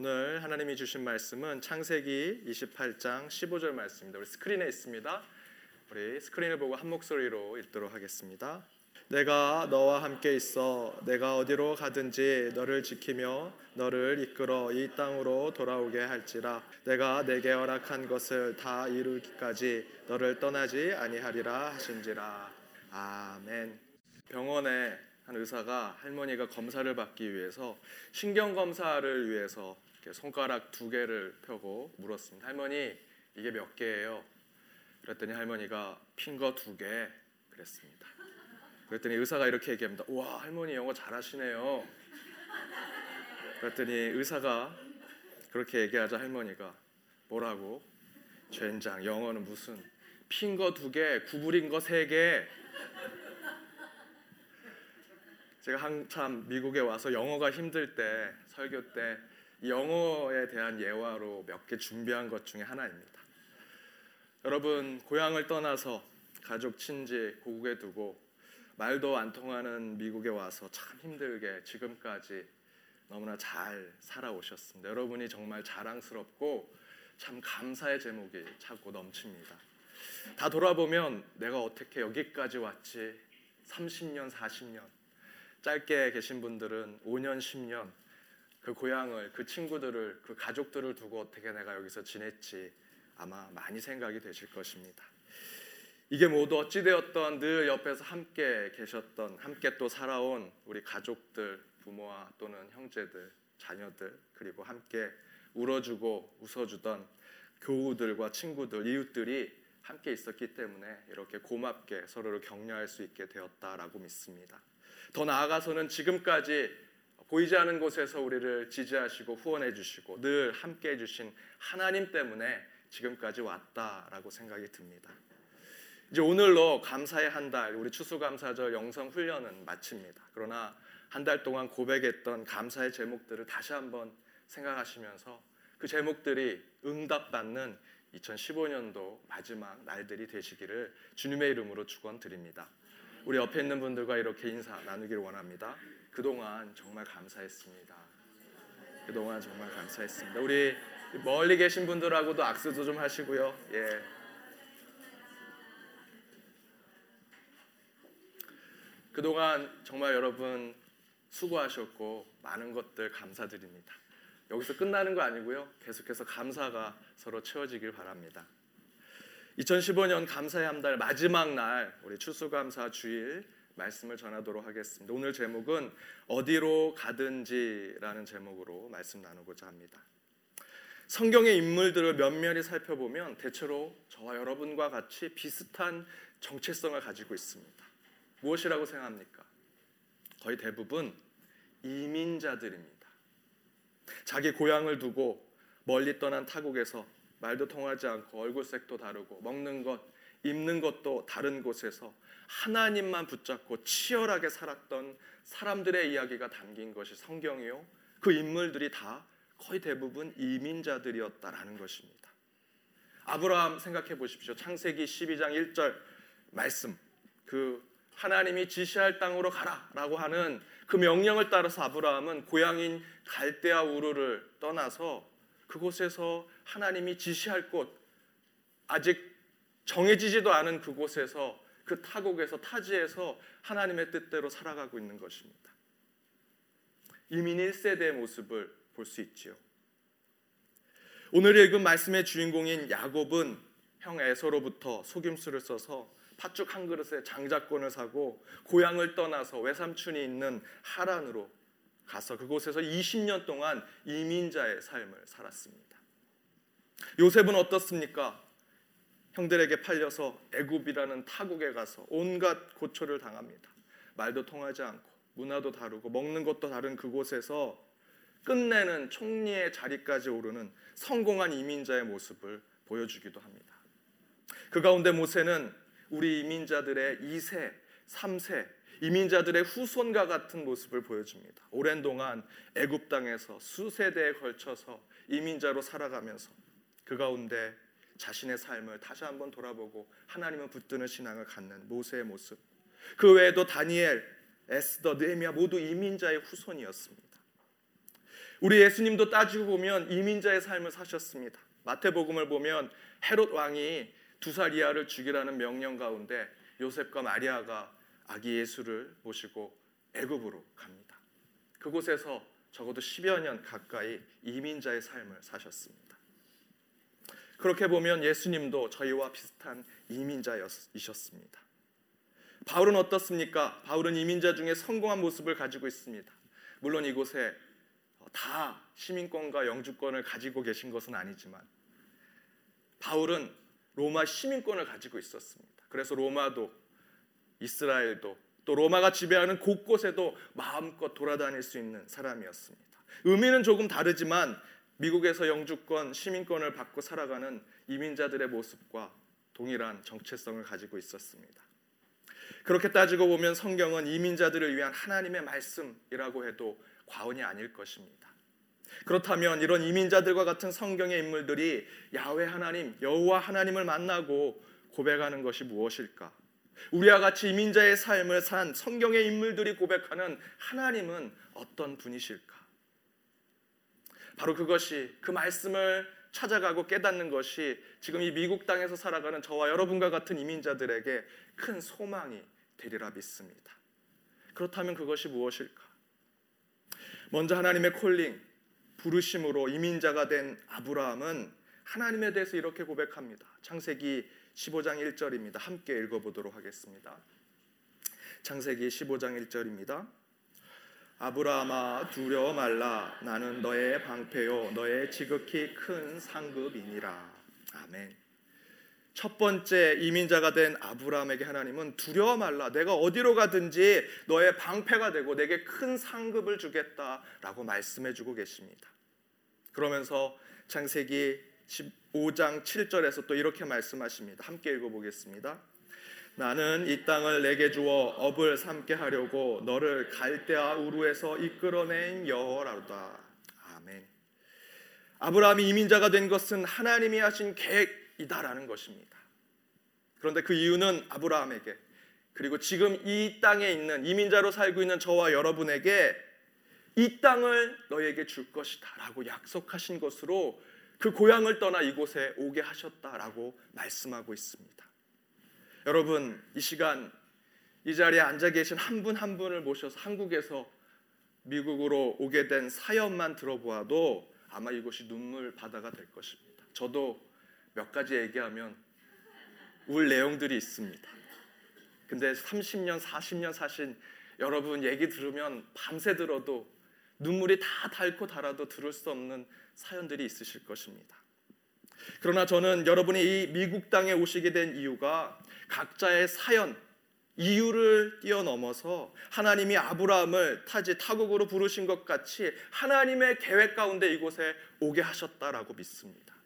오늘 하나님이 주신 말씀은 창세기 28장 15절 말씀입니다. 우리 스크린에 있습니다. 우리 스크린을 보고 한 목소리로 읽도록 하겠습니다. 내가 너와 함께 있어 내가 어디로 가든지 너를 지키며 너를 이끌어 이 땅으로 돌아오게 할지라 내가 내게 허락한 것을 다 이루기까지 너를 떠나지 아니하리라 하신지라 아멘 병원에 한 의사가 할머니가 검사를 받기 위해서 신경 검사를 위해서 손가락 두 개를 펴고 물었습니다 할머니 이게 몇 개예요? 그랬더니 할머니가 핀 거 두 개 그랬습니다 그랬더니 의사가 이렇게 얘기합니다. 와 할머니 영어 잘하시네요. 그랬더니 의사가 그렇게 얘기하자 할머니가 뭐라고? 젠장 영어는 무슨 핀 거 두 개, 구부린 거 세 개. 제가 한참 미국에 와서 영어가 힘들 때 설교 때 영어에 대한 예화로 몇 개 준비한 것 중에 하나입니다. 여러분 고향을 떠나서 가족 친지 고국에 두고 말도 안 통하는 미국에 와서 참 힘들게 지금까지 너무나 잘 살아오셨습니다. 여러분이 정말 자랑스럽고 참 감사의 제목이 차고 넘칩니다. 다 돌아보면 내가 어떻게 여기까지 왔지? 30년, 40년. 짧게 계신 분들은 5년, 10년. 그 고향을, 그 친구들을, 그 가족들을 두고 어떻게 내가 여기서 지냈지? 아마 많이 생각이 되실 것입니다. 이게 모두 어찌되었던 늘 옆에서 함께 계셨던 함께 또 살아온 우리 가족들 부모와 또는 형제들 자녀들 그리고 함께 울어주고 웃어주던 교우들과 친구들 이웃들이 함께 있었기 때문에 이렇게 고맙게 서로를 격려할 수 있게 되었다라고 믿습니다. 더 나아가서는 지금까지 보이지 않은 곳에서 우리를 지지하시고 후원해 주시고 늘 함께 해 주신 하나님 때문에 지금까지 왔다라고 생각이 듭니다. 이제 오늘로 감사의 한 달, 우리 추수감사절 영성 훈련은 마칩니다. 그러나 한 달 동안 고백했던 감사의 제목들을 다시 한번 생각하시면서 그 제목들이 응답받는 2015년도 마지막 날들이 되시기를 주님의 이름으로 축원드립니다. 우리 옆에 있는 분들과 이렇게 인사 나누기를 원합니다. 그동안 정말 감사했습니다. 그동안 정말 감사했습니다. 우리 멀리 계신 분들하고도 악수도 좀 하시고요. 예. 그동안 정말 여러분 수고하셨고 많은 것들 감사드립니다. 여기서 끝나는 거 아니고요. 계속해서 감사가 서로 채워지길 바랍니다. 2015년 감사의 한 달 마지막 날 우리 추수감사 주일 말씀을 전하도록 하겠습니다. 오늘 제목은 어디로 가든지라는 제목으로 말씀 나누고자 합니다. 성경의 인물들을 면밀히 살펴보면 대체로 저와 여러분과 같이 비슷한 정체성을 가지고 있습니다. 무엇이라고 생각합니까? 거의 대부분 이민자들입니다. 자기 고향을 두고 멀리 떠난 타국에서 말도 통하지 않고 얼굴색도 다르고 먹는 것, 입는 것도 다른 곳에서 하나님만 붙잡고 치열하게 살았던 사람들의 이야기가 담긴 것이 성경이요. 그 인물들이 다 거의 대부분 이민자들이었다라는 것입니다. 아브라함 생각해 보십시오. 창세기 12장 1절 말씀. 그 하나님이 지시할 땅으로 가라라고 하는 그 명령을 따라서 아브라함은 고향인 갈대아 우르를 떠나서 그곳에서 하나님이 지시할 곳 아직 정해지지도 않은 그곳에서 그 타국에서 타지에서 하나님의 뜻대로 살아가고 있는 것입니다. 이민 1세대의 모습을 볼 수 있지요. 오늘 읽은 말씀의 주인공인 야곱은 형 에서로부터 속임수를 써서 팥죽 한 그릇에 장자권을 사고 고향을 떠나서 외삼촌이 있는 하란으로 가서 그곳에서 20년 동안 이민자의 삶을 살았습니다. 요셉은 어떻습니까? 형들에게 팔려서 애굽이라는 타국에 가서 온갖 고초를 당합니다. 말도 통하지 않고 문화도 다르고 먹는 것도 다른 그곳에서 끝내는 총리의 자리까지 오르는 성공한 이민자의 모습을 보여주기도 합니다. 그 가운데 모세는 우리 이민자들의 2세, 3세 이민자들의 후손과 같은 모습을 보여줍니다. 오랜 동안 애굽 땅에서 수세대에 걸쳐서 이민자로 살아가면서 그 가운데 자신의 삶을 다시 한번 돌아보고 하나님을 붙드는 신앙을 갖는 모세의 모습. 그 외에도 다니엘, 에스더, 느헤미야 모두 이민자의 후손이었습니다. 우리 예수님도 따지고 보면 이민자의 삶을 사셨습니다. 마태복음을 보면 헤롯 왕이 두 살 이하를 죽이라는 명령 가운데 요셉과 마리아가 아기 예수를 모시고 애굽으로 갑니다. 그곳에서 적어도 10여 년 가까이 이민자의 삶을 사셨습니다. 그렇게 보면 예수님도 저희와 비슷한 이민자이셨습니다. 바울은 어떻습니까? 바울은 이민자 중에 성공한 모습을 가지고 있습니다. 물론 이곳에 다 시민권과 영주권을 가지고 계신 것은 아니지만 바울은 로마 시민권을 가지고 있었습니다. 그래서 로마도 이스라엘도 또 로마가 지배하는 곳곳에도 마음껏 돌아다닐 수 있는 사람이었습니다. 의미는 조금 다르지만 미국에서 영주권, 시민권을 받고 살아가는 이민자들의 모습과 동일한 정체성을 가지고 있었습니다. 그렇게 따지고 보면 성경은 이민자들을 위한 하나님의 말씀이라고 해도 과언이 아닐 것입니다. 그렇다면 이런 이민자들과 같은 성경의 인물들이 야훼 하나님, 여호와 하나님을 만나고 고백하는 것이 무엇일까? 우리와 같이 이민자의 삶을 산 성경의 인물들이 고백하는 하나님은 어떤 분이실까? 바로 그것이 그 말씀을 찾아가고 깨닫는 것이 지금 이 미국 땅에서 살아가는 저와 여러분과 같은 이민자들에게 큰 소망이 되리라 믿습니다. 그렇다면 그것이 무엇일까? 먼저 하나님의 콜링, 부르심으로 이민자가 된 아브라함은 하나님에 대해서 이렇게 고백합니다. 창세기 15장 1절입니다. 함께 읽어보도록 하겠습니다. 창세기 15장 1절입니다. 아브라함아 두려워 말라 나는 너의 방패요 너의 지극히 큰 상급이니라. 아멘. 첫 번째 이민자가 된 아브라함에게 하나님은 두려워 말라 내가 어디로 가든지 너의 방패가 되고 내게 큰 상급을 주겠다라고 말씀해 주고 계십니다. 그러면서 창세기 15장 7절에서 또 이렇게 말씀하십니다. 함께 읽어 보겠습니다. 나는 이 땅을 내게 주어 업을 삼게 하려고 너를 갈대아 우루에서 이끌어낸 여호라다. 아멘. 아브라함이 이민자가 된 것은 하나님이 하신 계획 이다라는 것입니다. 그런데 그 이유는 아브라함에게 그리고 지금 이 땅에 있는 이민자로 살고 있는 저와 여러분에게 이 땅을 너에게 줄 것이다라고 약속하신 것으로 그 고향을 떠나 이곳에 오게 하셨다라고 말씀하고 있습니다. 여러분 이 시간 이 자리에 앉아 계신 한 분한 한 분을 모셔서 한국에서 미국으로 오게 된 사연만 들어보아도 아마 이곳이 눈물 바다가 될 것입니다. 저도 몇 가지 얘기하면 울 내용들이 있습니다. 근데 30년, 40년 사신 여러분 얘기 들으면 밤새 들어도 눈물이 다 닳고 달아도 들을 수 없는 사연들이 있으실 것입니다. 그러나 저는 여러분이 이 미국 땅에 오시게 된 이유가 각자의 사연, 이유를 뛰어넘어서 하나님이 아브라함을 타지 타국으로 부르신 것 같이 하나님의 계획 가운데 이곳에 오게 하셨다라고 믿습니다.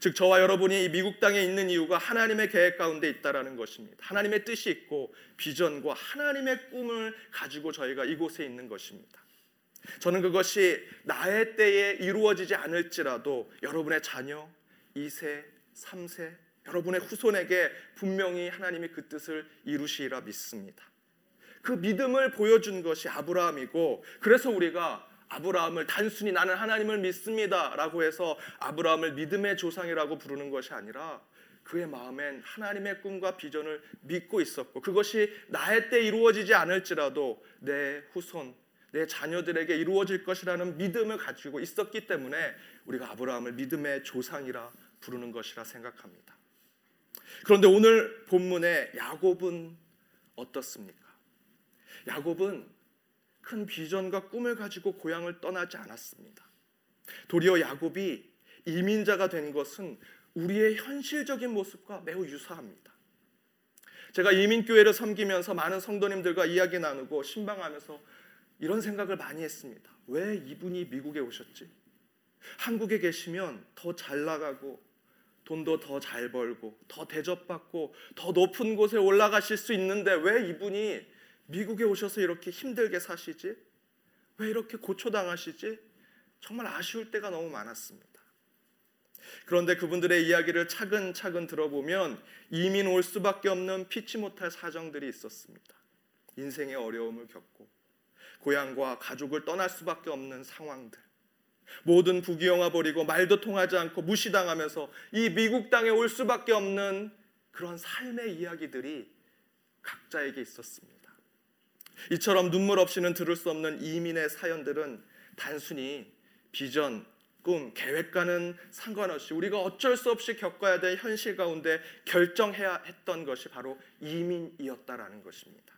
즉 저와 여러분이 미국 땅에 있는 이유가 하나님의 계획 가운데 있다라는 것입니다. 하나님의 뜻이 있고 비전과 하나님의 꿈을 가지고 저희가 이곳에 있는 것입니다. 저는 그것이 나의 때에 이루어지지 않을지라도 여러분의 자녀 2세, 3세, 여러분의 후손에게 분명히 하나님이 그 뜻을 이루시리라 믿습니다. 그 믿음을 보여준 것이 아브라함이고 그래서 우리가 아브라함을 단순히 나는 하나님을 믿습니다라고 해서 아브라함을 믿음의 조상이라고 부르는 것이 아니라 그의 마음엔 하나님의 꿈과 비전을 믿고 있었고 그것이 나의 때 이루어지지 않을지라도 내 후손 내 자녀들에게 이루어질 것이라는 믿음을 가지고 있었기 때문에 우리가 아브라함을 믿음의 조상이라 부르는 것이라 생각합니다. 그런데 오늘 본문의 야곱은 어떻습니까? 야곱은 큰 비전과 꿈을 가지고 고향을 떠나지 않았습니다. 도리어 야곱이 이민자가 된 것은 우리의 현실적인 모습과 매우 유사합니다. 제가 이민교회를 섬기면서 많은 성도님들과 이야기 나누고 신방하면서 이런 생각을 많이 했습니다. 왜 이분이 미국에 오셨지? 한국에 계시면 더 잘 나가고 돈도 더 잘 벌고 더 대접받고 더 높은 곳에 올라가실 수 있는데 왜 이분이 미국에 오셔서 이렇게 힘들게 사시지? 왜 이렇게 고초당하시지? 정말 아쉬울 때가 너무 많았습니다. 그런데 그분들의 이야기를 차근차근 들어보면 이민 올 수밖에 없는 피치 못할 사정들이 있었습니다. 인생의 어려움을 겪고 고향과 가족을 떠날 수밖에 없는 상황들. 모든 부귀영화 버리고 말도 통하지 않고 무시당하면서 이 미국 땅에 올 수밖에 없는 그런 삶의 이야기들이 각자에게 있었습니다. 이처럼 눈물 없이는 들을 수 없는 이민의 사연들은 단순히 비전, 꿈, 계획과는 상관없이 우리가 어쩔 수 없이 겪어야 될 현실 가운데 결정해야 했던 것이 바로 이민이었다라는 것입니다.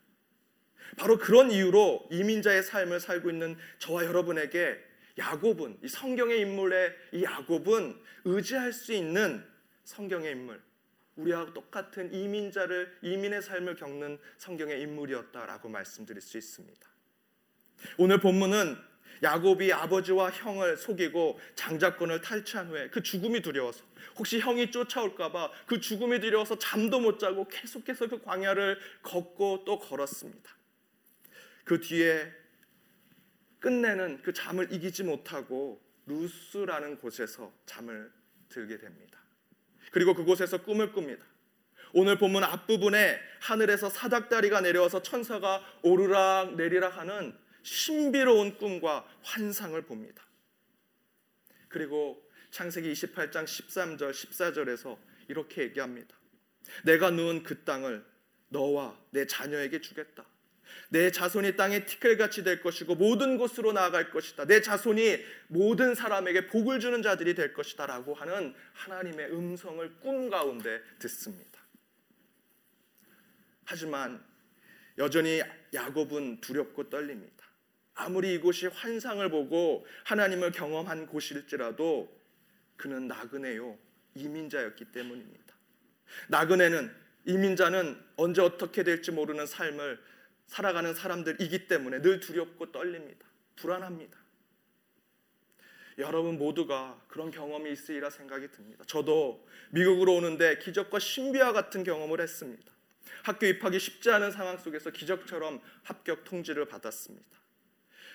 바로 그런 이유로 이민자의 삶을 살고 있는 저와 여러분에게 야곱은 이 성경의 인물의 이 야곱은 의지할 수 있는 성경의 인물, 우리와 똑같은 이민자를 이민의 삶을 겪는 성경의 인물이었다라고 말씀드릴 수 있습니다. 오늘 본문은 야곱이 아버지와 형을 속이고 장자권을 탈취한 후에 그 죽음이 두려워서 혹시 형이 쫓아올까봐 그 죽음이 두려워서 잠도 못 자고 계속해서 그 광야를 걷고 또 걸었습니다. 그 뒤에 끝내는 그 잠을 이기지 못하고 루스라는 곳에서 잠을 들게 됩니다. 그리고 그곳에서 꿈을 꿉니다. 오늘 본문 앞부분에 하늘에서 사닥다리가 내려와서 천사가 오르락 내리락 하는 신비로운 꿈과 환상을 봅니다. 그리고 창세기 28장 13절 14절에서 이렇게 얘기합니다. 내가 누운 그 땅을 너와 내 자녀에게 주겠다. 내 자손이 땅에 티끌같이 될 것이고 모든 곳으로 나아갈 것이다. 내 자손이 모든 사람에게 복을 주는 자들이 될 것이다 라고 하는 하나님의 음성을 꿈 가운데 듣습니다. 하지만 여전히 야곱은 두렵고 떨립니다. 아무리 이곳이 환상을 보고 하나님을 경험한 곳일지라도 그는 나그네요 이민자였기 때문입니다. 나그네는 이민자는 언제 어떻게 될지 모르는 삶을 살아가는 사람들이기 때문에 늘 두렵고 떨립니다. 불안합니다. 여러분 모두가 그런 경험이 있으리라 생각이 듭니다. 저도 미국으로 오는데 기적과 신비와 같은 경험을 했습니다. 학교 입학이 쉽지 않은 상황 속에서 기적처럼 합격 통지를 받았습니다.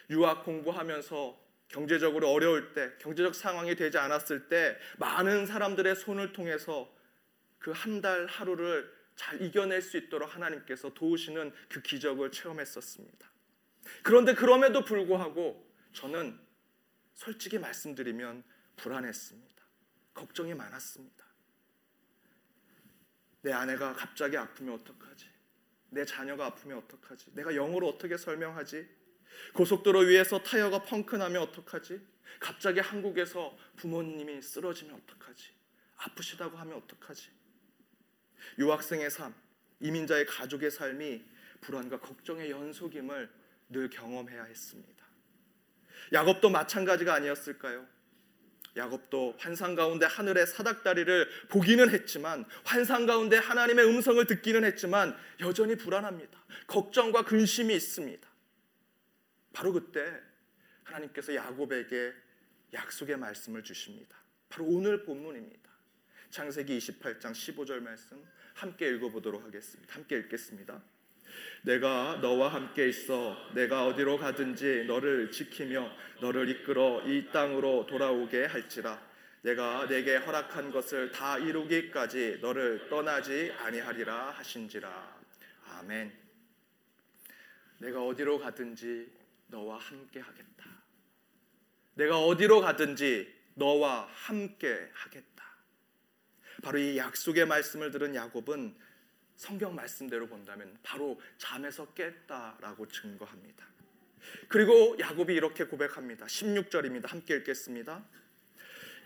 유학 공부하면서 경제적으로 어려울 때, 경제적 상황이 되지 않았을 때 많은 사람들의 손을 통해서 그 한 달 하루를 잘 이겨낼 수 있도록 하나님께서 도우시는 그 기적을 체험했었습니다. 그런데 그럼에도 불구하고 저는 솔직히 말씀드리면 불안했습니다. 걱정이 많았습니다. 내 아내가 갑자기 아프면 어떡하지? 내 자녀가 아프면 어떡하지? 내가 영어로 어떻게 설명하지? 고속도로 위에서 타이어가 펑크나면 어떡하지? 갑자기 한국에서 부모님이 쓰러지면 어떡하지? 아프시다고 하면 어떡하지? 유학생의 삶, 이민자의 가족의 삶이 불안과 걱정의 연속임을 늘 경험해야 했습니다. 야곱도 마찬가지가 아니었을까요? 야곱도 환상 가운데 하늘의 사닥다리를 보기는 했지만 환상 가운데 하나님의 음성을 듣기는 했지만 여전히 불안합니다. 걱정과 근심이 있습니다. 바로 그때 하나님께서 야곱에게 약속의 말씀을 주십니다. 바로 오늘 본문입니다. 창세기 28장 15절 말씀 함께 읽어보도록 하겠습니다. 함께 읽겠습니다. 내가 너와 함께 있어 내가 어디로 가든지 너를 지키며 너를 이끌어 이 땅으로 돌아오게 할지라. 내가 내게 허락한 것을 다 이루기까지 너를 떠나지 아니하리라 하신지라. 아멘. 내가 어디로 가든지 너와 함께 하겠다. 내가 어디로 가든지 너와 함께 하겠다 바로 이 약속의 말씀을 들은 야곱은 성경 말씀대로 본다면 바로 잠에서 깼다라고 증거합니다. 그리고 야곱이 이렇게 고백합니다. 16절입니다. 함께 읽겠습니다.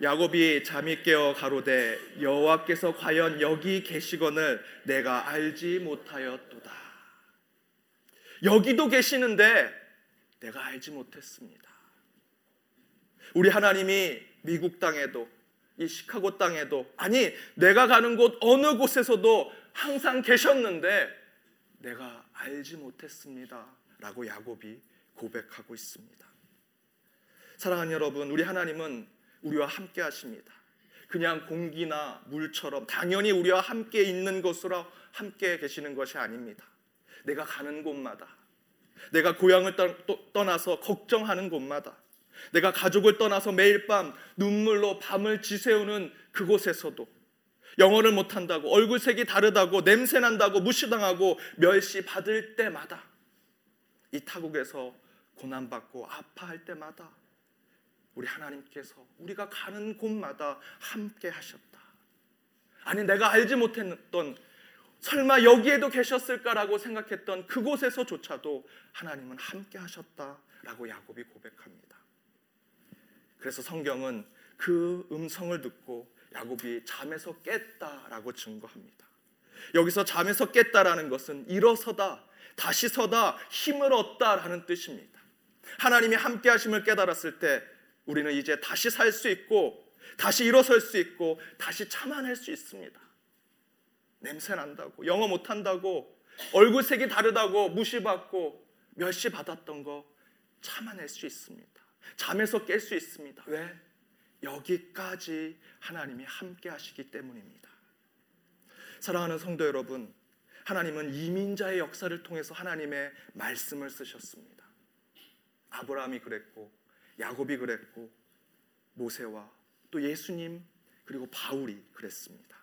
야곱이 잠이 깨어 가로되 여호와께서 과연 여기 계시거늘 내가 알지 못하였도다. 여기도 계시는데 내가 알지 못했습니다. 우리 하나님이 미국 땅에도 이 시카고 땅에도 아니 내가 가는 곳 어느 곳에서도 항상 계셨는데 내가 알지 못했습니다라고 야곱이 고백하고 있습니다. 사랑하는 여러분, 우리 하나님은 우리와 함께 하십니다. 그냥 공기나 물처럼 당연히 우리와 함께 있는 것으로 함께 계시는 것이 아닙니다. 내가 가는 곳마다 내가 고향을 떠나서 걱정하는 곳마다 내가 가족을 떠나서 매일 밤 눈물로 밤을 지새우는 그곳에서도 영어를 못한다고 얼굴색이 다르다고 냄새난다고 무시당하고 멸시 받을 때마다 이 타국에서 고난받고 아파할 때마다 우리 하나님께서 우리가 가는 곳마다 함께 하셨다. 아니 내가 알지 못했던 설마 여기에도 계셨을까라고 생각했던 그곳에서조차도 하나님은 함께 하셨다라고 야곱이 고백합니다. 그래서 성경은 그 음성을 듣고 야곱이 잠에서 깼다라고 증거합니다. 여기서 잠에서 깼다라는 것은 일어서다, 다시 서다, 힘을 얻다라는 뜻입니다. 하나님이 함께 하심을 깨달았을 때 우리는 이제 다시 살 수 있고 다시 일어설 수 있고 다시 참아낼 수 있습니다. 냄새 난다고 영어 못 한다고 얼굴색이 다르다고 무시받고 멸시받았던 거 참아낼 수 있습니다. 잠에서 깰 수 있습니다. 왜? 여기까지 하나님이 함께 하시기 때문입니다. 사랑하는 성도 여러분, 하나님은 이민자의 역사를 통해서 하나님의 말씀을 쓰셨습니다. 아브라함이 그랬고 야곱이 그랬고 모세와 또 예수님 그리고 바울이 그랬습니다.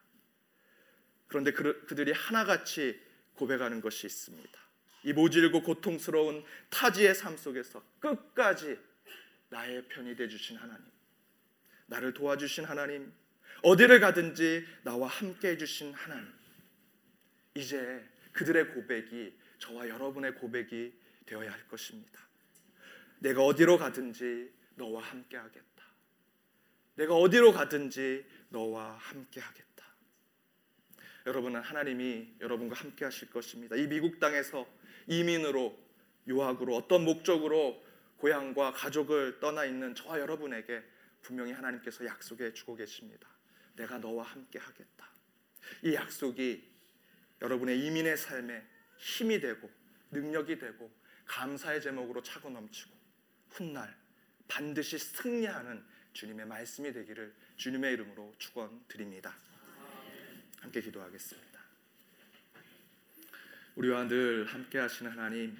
그런데 그, 그들이 하나같이 고백하는 것이 있습니다. 이 모질고 고통스러운 타지의 삶 속에서 끝까지 나의 편이 돼 주신 하나님, 나를 도와주신 하나님, 어디를 가든지 나와 함께 해 주신 하나님. 이제 그들의 고백이 저와 여러분의 고백이 되어야 할 것입니다. 내가 어디로 가든지 너와 함께 하겠다. 내가 어디로 가든지 너와 함께 하겠다. 여러분은 하나님이 여러분과 함께 하실 것입니다. 이 미국 땅에서 이민으로 유학으로 어떤 목적으로 고향과 가족을 떠나 있는 저와 여러분에게 분명히 하나님께서 약속해 주고 계십니다. 내가 너와 함께 하겠다. 이 약속이 여러분의 이민의 삶에 힘이 되고 능력이 되고 감사의 제목으로 차고 넘치고 훗날 반드시 승리하는 주님의 말씀이 되기를 주님의 이름으로 축원드립니다. 함께 기도하겠습니다. 우리와 늘 함께 하시는 하나님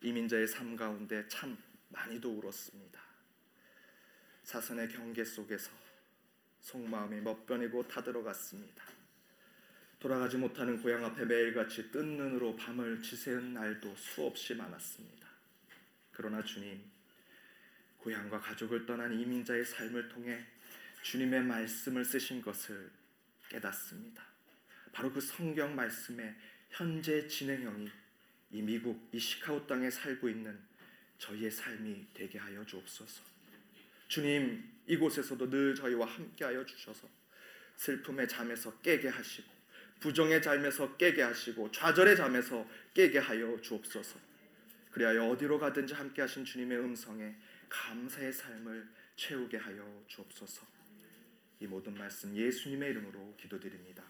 이민자의 삶 가운데 참 많이도 울었습니다. 사선의 경계 속에서 속마음이 멋변이고 타들어갔습니다. 돌아가지 못하는 고향 앞에 매일같이 뜬 눈으로 밤을 지새운 날도 수없이 많았습니다. 그러나 주님, 고향과 가족을 떠난 이민자의 삶을 통해 주님의 말씀을 쓰신 것을 깨닫습니다. 바로 그 성경 말씀의 현재 진행형이 이 미국 이 시카고 땅에 살고 있는 저희의 삶이 되게 하여 주옵소서. 주님 이곳에서도 늘 저희와 함께 하여 주셔서 슬픔의 잠에서 깨게 하시고 부정의 잠에서 깨게 하시고 좌절의 잠에서 깨게 하여 주옵소서. 그리하여 어디로 가든지 함께 하신 주님의 음성에 감사의 삶을 채우게 하여 주옵소서. 이 모든 말씀 예수님의 이름으로 기도드립니다.